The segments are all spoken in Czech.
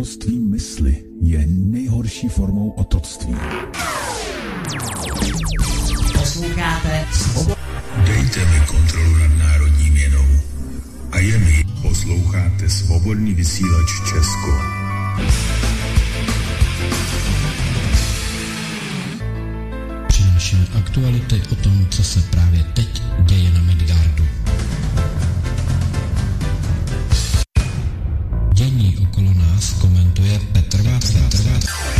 otroctví mysli je nejhorší formou otroctví. Posloucháte Svobodu. Dejte mi kontrolu nad národní měnou. A je mi. Posloucháte Svobodný vysílač Česko. Přináším aktuality o tom, co se právě teď děje na Midgardu. Nás komentuje Petr Václav. Petr Václav.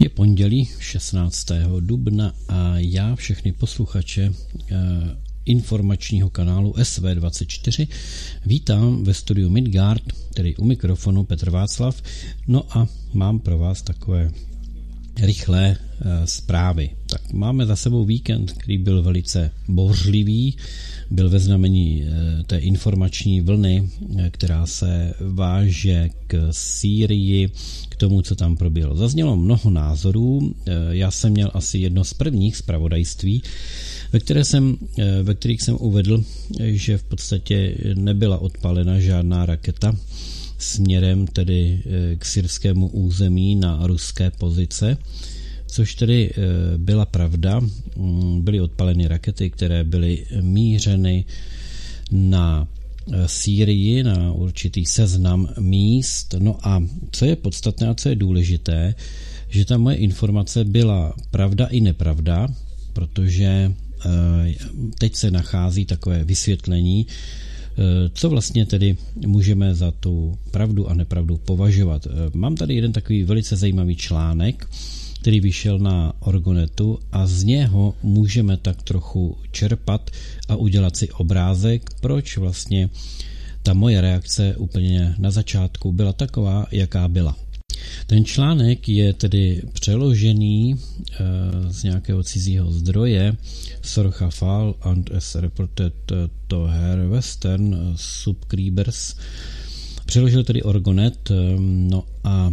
Je pondělí 16. dubna a já všechny posluchače eh, informačního kanálu SV24 vítám ve studiu Midgard, tedy u mikrofonu Petr Václav. No a mám pro vás takové rychlé e, zprávy. Tak máme za sebou víkend, který byl velice bouřlivý, byl ve znamení e, té informační vlny, e, která se váže k Sýrii, k tomu, co tam proběhlo. Zaznělo mnoho názorů, e, já jsem měl asi jedno z prvních zpravodajství, ve, které jsem, ve kterých jsem uvedl, že v podstatě nebyla odpalena žádná raketa, směrem tedy eh, k syrskému území na ruské pozice, což tedy eh, byla pravda. Mm, byly odpaleny rakety, které byly mířeny na eh, Sýrii, na určitý seznam míst. No a co je podstatné a co je důležité, že ta moje informace byla pravda i nepravda, protože teď se nachází takové vysvětlení, Eh, co vlastně tedy můžeme za tu pravdu a nepravdu považovat? Eh, mám tady jeden takový velice zajímavý článek, který vyšel na Orgonetu a z něho můžeme tak trochu čerpat a udělat si obrázek, proč vlastně ta moje reakce úplně na začátku byla taková, jaká byla. Ten článek je tedy přeložený uh, z nějakého cizího zdroje. Sorcha Fall and as reported to her western subscribers. Přeložil tedy Orgonet, no a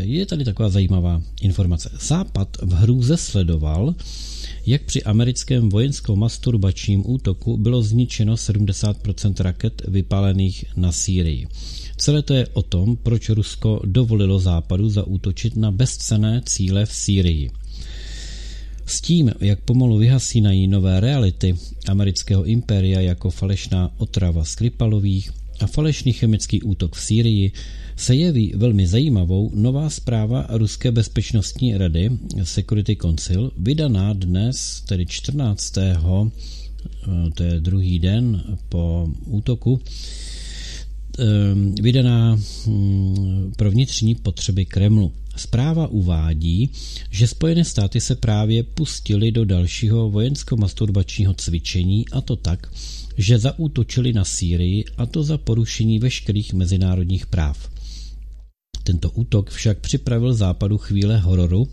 je tady taková zajímavá informace. Západ v hrůze sledoval, jak při americkém vojensko-masturbačním útoku bylo zničeno 70% raket vypálených na Sýrii. Celé to je o tom, proč Rusko dovolilo Západu zaútočit na bezcené cíle v Sýrii. S tím, jak pomalu vyhasínají nové reality amerického impéria jako falešná otrava Skripalových a falešný chemický útok v Sýrii, se jeví velmi zajímavou nová zpráva Ruské bezpečnostní rady Security Council, vydaná dnes, tedy 14. to je druhý den po útoku, Ehm, vydaná hm, pro vnitřní potřeby Kremlu. Zpráva uvádí, že Spojené státy se právě pustili do dalšího vojensko-masturbačního cvičení a to tak, že zaútočili na Sýrii a to za porušení veškerých mezinárodních práv. Tento útok však připravil západu chvíle hororu,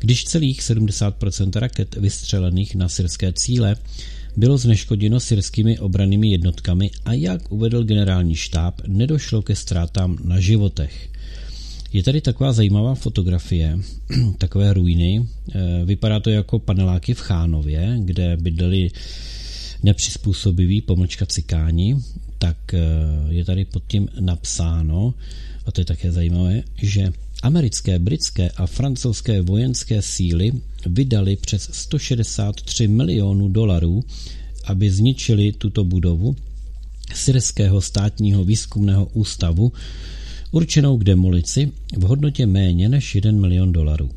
když celých 70% raket vystřelených na syrské cíle bylo zneškoděno syrskými obranými jednotkami a jak uvedl generální štáb, nedošlo ke ztrátám na životech. Je tady taková zajímavá fotografie, takové ruiny. Eh, vypadá to jako paneláky v Chánově, kde bydleli nepřizpůsobiví pomlčka cikáni, tak eh, je tady pod tím napsáno, a to je také zajímavé, že americké, britské a francouzské vojenské síly vydali přes 163 milionů dolarů, aby zničili tuto budovu Syrského státního výzkumného ústavu, určenou k demolici v hodnotě méně než 1 milion dolarů.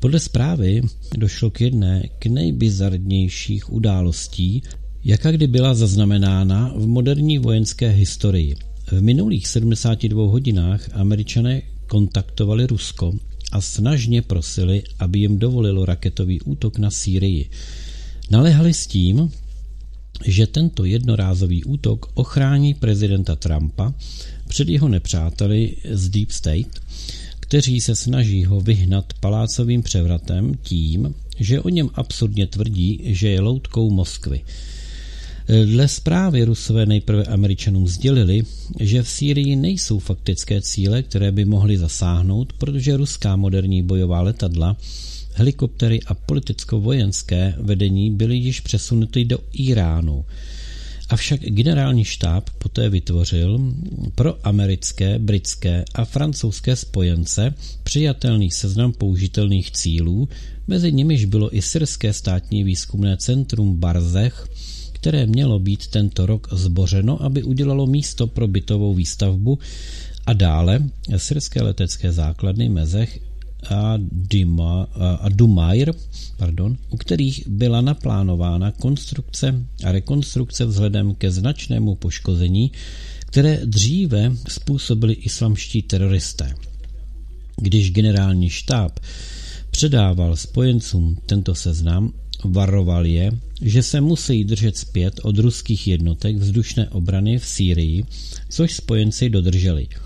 Podle zprávy došlo k jedné k nejbizarnějších událostí, jaká kdy byla zaznamenána v moderní vojenské historii. V minulých 72 hodinách američané kontaktovali Rusko a snažně prosili, aby jim dovolilo raketový útok na Sýrii. Nalehali s tím, že tento jednorázový útok ochrání prezidenta Trumpa před jeho nepřáteli z Deep State, kteří se snaží ho vyhnat palácovým převratem tím, že o něm absurdně tvrdí, že je loutkou Moskvy. Dle zprávy Rusové nejprve Američanům sdělili, že v Sýrii nejsou faktické cíle, které by mohly zasáhnout, protože ruská moderní bojová letadla helikoptery a politicko-vojenské vedení byly již přesunuty do Iránu. Avšak generální štáb poté vytvořil pro americké, britské a francouzské spojence přijatelný seznam použitelných cílů, mezi nimiž bylo i syrské státní výzkumné centrum Barzech, které mělo být tento rok zbořeno, aby udělalo místo pro bytovou výstavbu a dále syrské letecké základny Mezech a, Dima, a Dumair, pardon, u kterých byla naplánována konstrukce a rekonstrukce vzhledem ke značnému poškození, které dříve způsobili islamští teroristé. Když generální štáb předával spojencům tento seznam, varoval je, že se musí držet zpět od ruských jednotek vzdušné obrany v Sýrii, což spojenci dodrželi –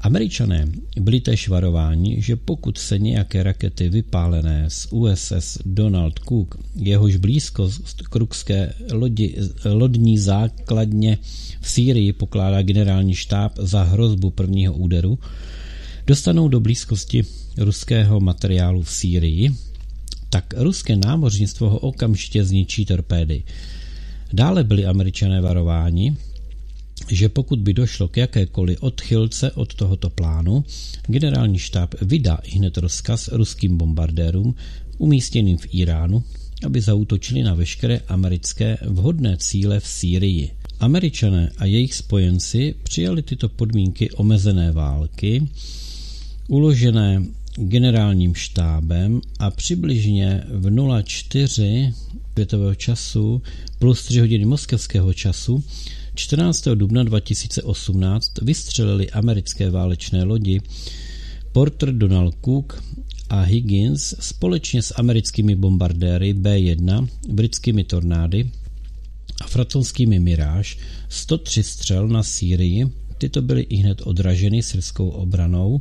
Američané byli též varováni, že pokud se nějaké rakety vypálené z USS Donald Cook, jehož blízkost krukské lodi, lodní základně v Sýrii pokládá generální štáb za hrozbu prvního úderu, dostanou do blízkosti ruského materiálu v Sýrii, tak ruské námořnictvo ho okamžitě zničí torpédy. Dále byli američané varováni, že pokud by došlo k jakékoliv odchylce od tohoto plánu, generální štáb vydá hned rozkaz ruským bombardérům umístěným v Iránu, aby zautočili na veškeré americké vhodné cíle v Sýrii. Američané a jejich spojenci přijali tyto podmínky omezené války, uložené generálním štábem a přibližně v 04 světového času plus 3 hodiny moskevského času 14. dubna 2018 vystřelili americké válečné lodi Porter Donald Cook a Higgins společně s americkými bombardéry B-1, britskými tornády a francouzskými Mirage 103 střel na Sýrii. Tyto byly i hned odraženy syrskou obranou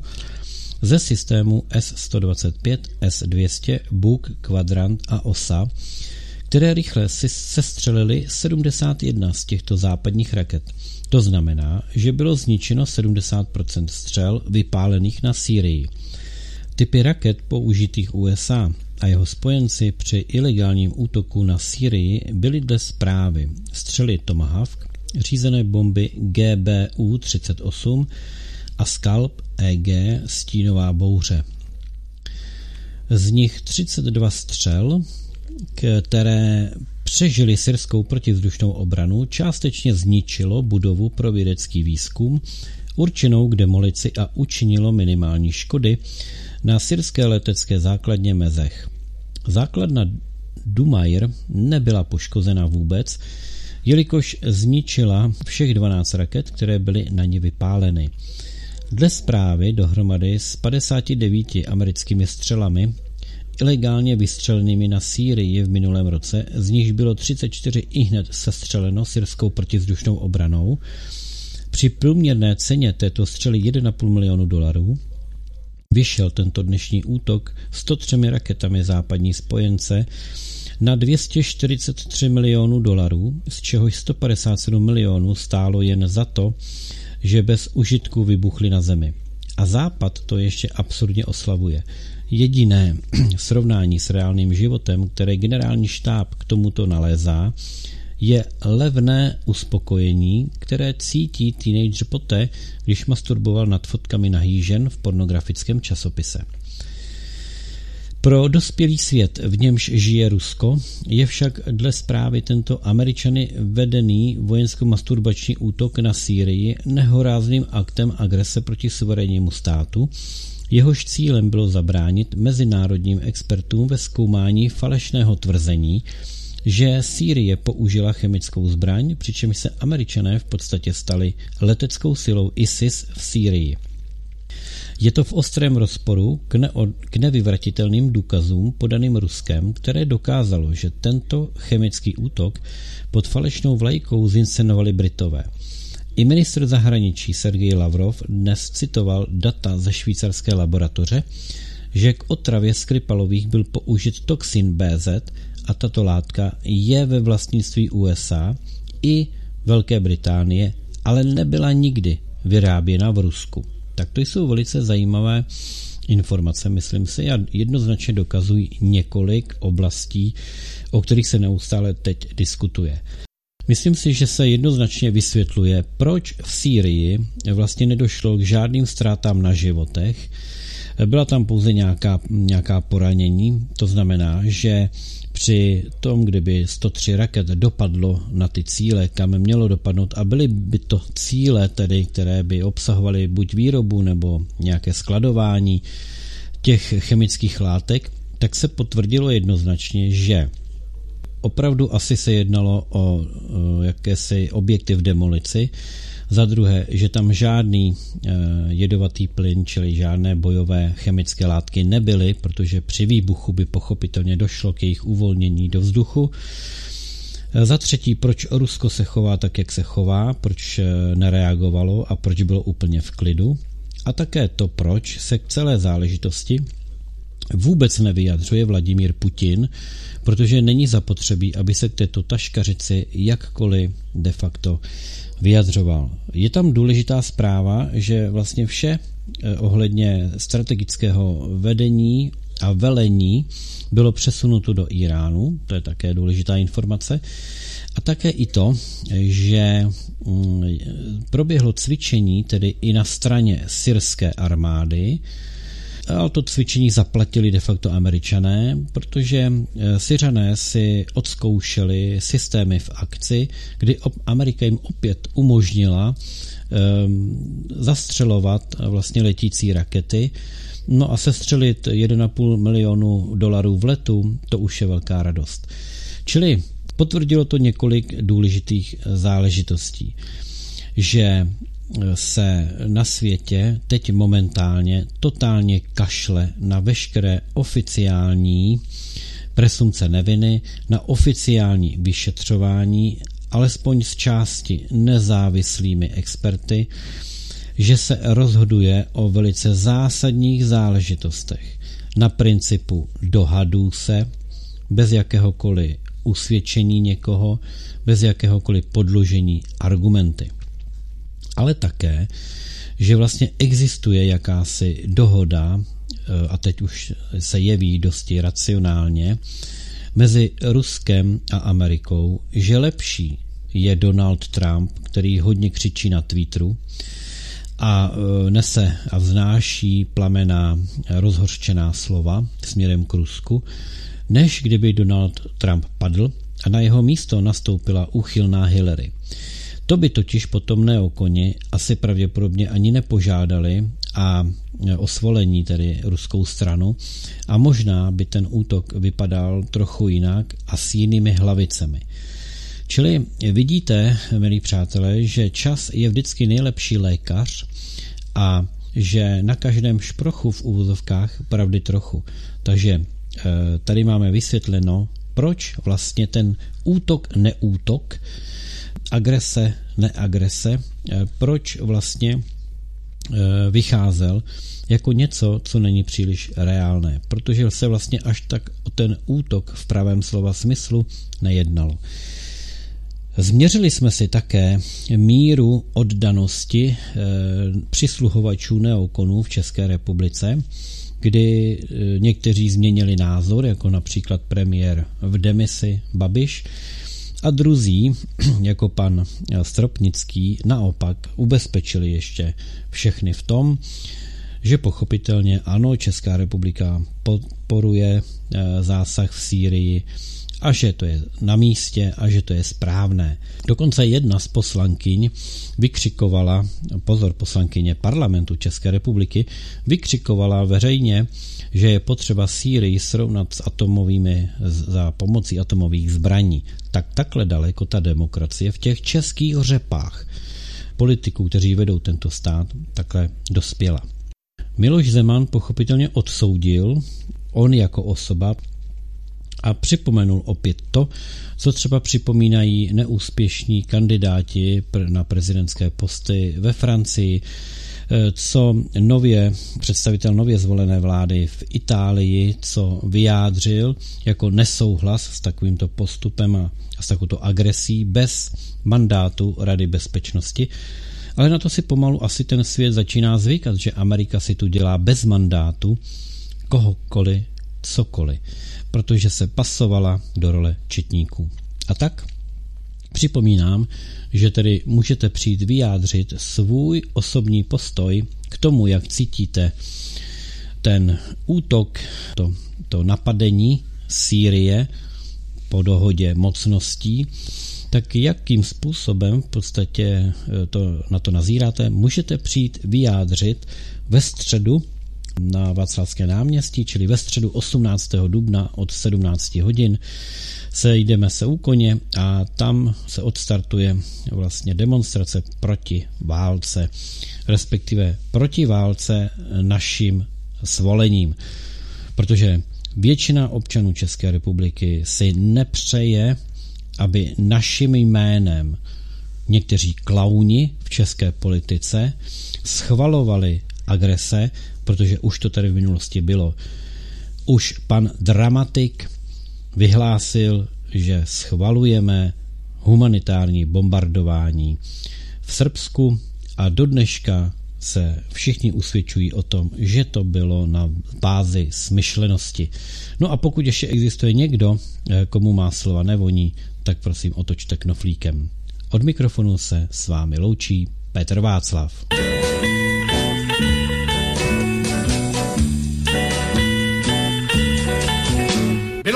ze systému S-125, S-200, Buk, Quadrant a OSA, které rychle sestřelili 71 z těchto západních raket. To znamená, že bylo zničeno 70% střel vypálených na Sýrii. Typy raket použitých USA a jeho spojenci při ilegálním útoku na Sýrii byly dle zprávy střely Tomahawk, řízené bomby GBU-38 a Scalp EG stínová bouře. Z nich 32 střel které přežili syrskou protivzdušnou obranu, částečně zničilo budovu pro vědecký výzkum, určenou k demolici a učinilo minimální škody na syrské letecké základně Mezech. Základna Dumair nebyla poškozena vůbec, jelikož zničila všech 12 raket, které byly na ní vypáleny. Dle zprávy dohromady s 59 americkými střelami ilegálně vystřelenými na Sýrii v minulém roce, z nichž bylo 34 i hned sestřeleno syrskou protivzdušnou obranou. Při průměrné ceně této střely 1,5 milionu dolarů vyšel tento dnešní útok 103 raketami západní spojence na 243 milionů dolarů, z čehož 157 milionů stálo jen za to, že bez užitku vybuchly na zemi. A Západ to ještě absurdně oslavuje. Jediné srovnání s reálným životem, které generální štáb k tomuto nalézá, je levné uspokojení, které cítí teenager poté, když masturboval nad fotkami nahý žen v pornografickém časopise. Pro dospělý svět, v němž žije Rusko, je však dle zprávy tento američany vedený vojensko-masturbační útok na Sýrii nehorázným aktem agrese proti suverénnímu státu, Jehož cílem bylo zabránit mezinárodním expertům ve zkoumání falešného tvrzení, že Sýrie použila chemickou zbraň, přičemž se američané v podstatě stali leteckou silou ISIS v Sýrii. Je to v ostrém rozporu k, neo- k nevyvratitelným důkazům podaným Ruskem, které dokázalo, že tento chemický útok pod falešnou vlajkou zinscenovali Britové – i ministr zahraničí Sergej Lavrov dnes citoval data ze švýcarské laboratoře, že k otravě Skripalových byl použit toxin BZ a tato látka je ve vlastnictví USA i Velké Británie, ale nebyla nikdy vyráběna v Rusku. Tak to jsou velice zajímavé informace, myslím si, a jednoznačně dokazují několik oblastí, o kterých se neustále teď diskutuje. Myslím si, že se jednoznačně vysvětluje, proč v Sýrii vlastně nedošlo k žádným ztrátám na životech. Byla tam pouze nějaká, nějaká poranění, to znamená, že při tom, kdyby 103 raket dopadlo na ty cíle, kam mělo dopadnout a byly by to cíle, tedy, které by obsahovaly buď výrobu nebo nějaké skladování těch chemických látek, tak se potvrdilo jednoznačně, že opravdu asi se jednalo o jakési objekty v demolici, za druhé, že tam žádný eh, jedovatý plyn, čili žádné bojové chemické látky nebyly, protože při výbuchu by pochopitelně došlo k jejich uvolnění do vzduchu. Eh, za třetí, proč Rusko se chová tak, jak se chová, proč eh, nereagovalo a proč bylo úplně v klidu. A také to, proč se k celé záležitosti vůbec nevyjadřuje Vladimír Putin, protože není zapotřebí, aby se k této taškařici jakkoliv de facto vyjadřoval. Je tam důležitá zpráva, že vlastně vše eh, ohledně strategického vedení a velení bylo přesunuto do Iránu, to je také důležitá informace, a také i to, že mm, proběhlo cvičení tedy i na straně syrské armády, ale to cvičení zaplatili de facto američané, protože eh, Syřané si odzkoušeli systémy v akci, kdy Amerika jim opět umožnila um, zastřelovat vlastně letící rakety, No a sestřelit 1,5 milionu dolarů v letu, to už je velká radost. Čili potvrdilo to několik důležitých záležitostí, že se na světě teď momentálně totálně kašle na veškeré oficiální presumce neviny, na oficiální vyšetřování, alespoň z části nezávislými experty, že se rozhoduje o velice zásadních záležitostech. Na principu dohadů se, bez jakéhokoliv usvědčení někoho, bez jakéhokoliv podložení argumenty ale také, že vlastně existuje jakási dohoda, eh, a teď už se jeví dosti racionálně, mezi Ruskem a Amerikou, že lepší je Donald Trump, který hodně křičí na Twitteru a eh, nese a vznáší plamená rozhořčená slova směrem k Rusku, než kdyby Donald Trump padl a na jeho místo nastoupila úchylná Hillary. To by totiž potomné okoni asi pravděpodobně ani nepožádali a e, o svolení tedy ruskou stranu a možná by ten útok vypadal trochu jinak a s jinými hlavicemi. Čili vidíte, milí přátelé, že čas je vždycky nejlepší lékař a že na každém šprochu v úvozovkách pravdy trochu. Takže e, tady máme vysvětleno, proč vlastně ten útok, neútok agrese, neagrese, eh, proč vlastně eh, vycházel jako něco, co není příliš reálné, protože se vlastně až tak o ten útok v pravém slova smyslu nejednalo. Změřili jsme si také míru oddanosti eh, přisluhovačů neokonů v České republice, kdy někteří změnili názor, jako například premiér v demisi Babiš, a druzí, jako pan Stropnický, naopak ubezpečili ještě všechny v tom, že pochopitelně ano, Česká republika podporuje eh, zásah v Sýrii a že to je na místě a že to je správné. Dokonce jedna z poslankyň vykřikovala, pozor poslankyně parlamentu České republiky, vykřikovala veřejně, že je potřeba Sýrii srovnat s atomovými, za pomocí atomových zbraní. Tak takhle daleko ta demokracie v těch českých řepách politiků, kteří vedou tento stát, takhle dospěla. Miloš Zeman pochopitelně odsoudil, on jako osoba, a připomenul opět to, co třeba připomínají neúspěšní kandidáti na prezidentské posty ve Francii, co nově představitel nově zvolené vlády v Itálii, co vyjádřil jako nesouhlas s takovýmto postupem a, a s takovou agresí bez mandátu Rady bezpečnosti. Ale na to si pomalu asi ten svět začíná zvykat, že Amerika si tu dělá bez mandátu kohokoliv, cokoliv, protože se pasovala do role četníků. A tak připomínám, že tedy můžete přijít vyjádřit svůj osobní postoj k tomu, jak cítíte ten útok, to, to napadení Sýrie po dohodě mocností, tak jakým způsobem v podstatě eh, to, na to nazíráte, můžete přijít vyjádřit ve středu na Václavské náměstí, čili ve středu 18. dubna od 17 hodin sejdeme se u koně a tam se odstartuje vlastně demonstrace proti válce, respektive proti válce naším svolením. Protože většina občanů České republiky si nepřeje, aby naším jménem někteří klauni v české politice schvalovali agrese, protože už to tady v minulosti bylo. Už pan dramatik vyhlásil, že schvalujeme humanitární bombardování v Srbsku a do dneška se všichni usvědčují o tom, že to bylo na bázi smyšlenosti. No a pokud ještě existuje někdo, eh, komu má slova nevoní, tak prosím otočte knoflíkem. Od mikrofonu se s vámi loučí Petr Václav.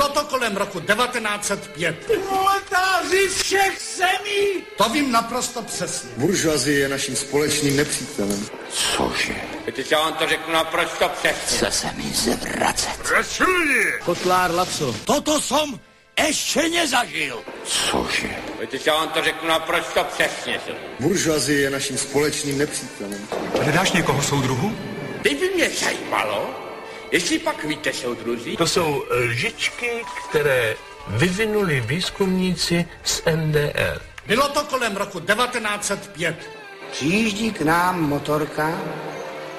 Bylo to kolem roku 1905. Proletáři všech zemí! To vím naprosto přesně. Buržoazie je naším společným nepřítelem. Cože? Teď já vám to řeknu naprosto přesně. Chce se mi zvracet. Kotlár Laco. Toto som ještě nezažil. Cože? Teď já vám to řeknu naprosto přesně. Buržoazie je naším společným nepřítelem. Hledáš někoho soudruhu? Teď by mě zajímalo, jestli pak víte, soudruzi, To jsou lžičky, které vyvinuli výzkumníci z NDR. Bylo to kolem roku 1905. Přijíždí k nám motorka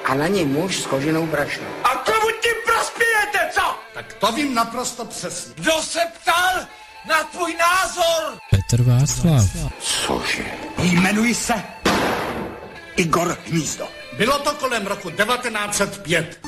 a na něj muž s koženou brašnou. A komu tím prospějete, co? Tak to vím naprosto přesně. Kdo se ptal na tvůj názor? Petr Václav. Cože? Jmenuji se Igor Hnízdo. Bylo to kolem roku 1905.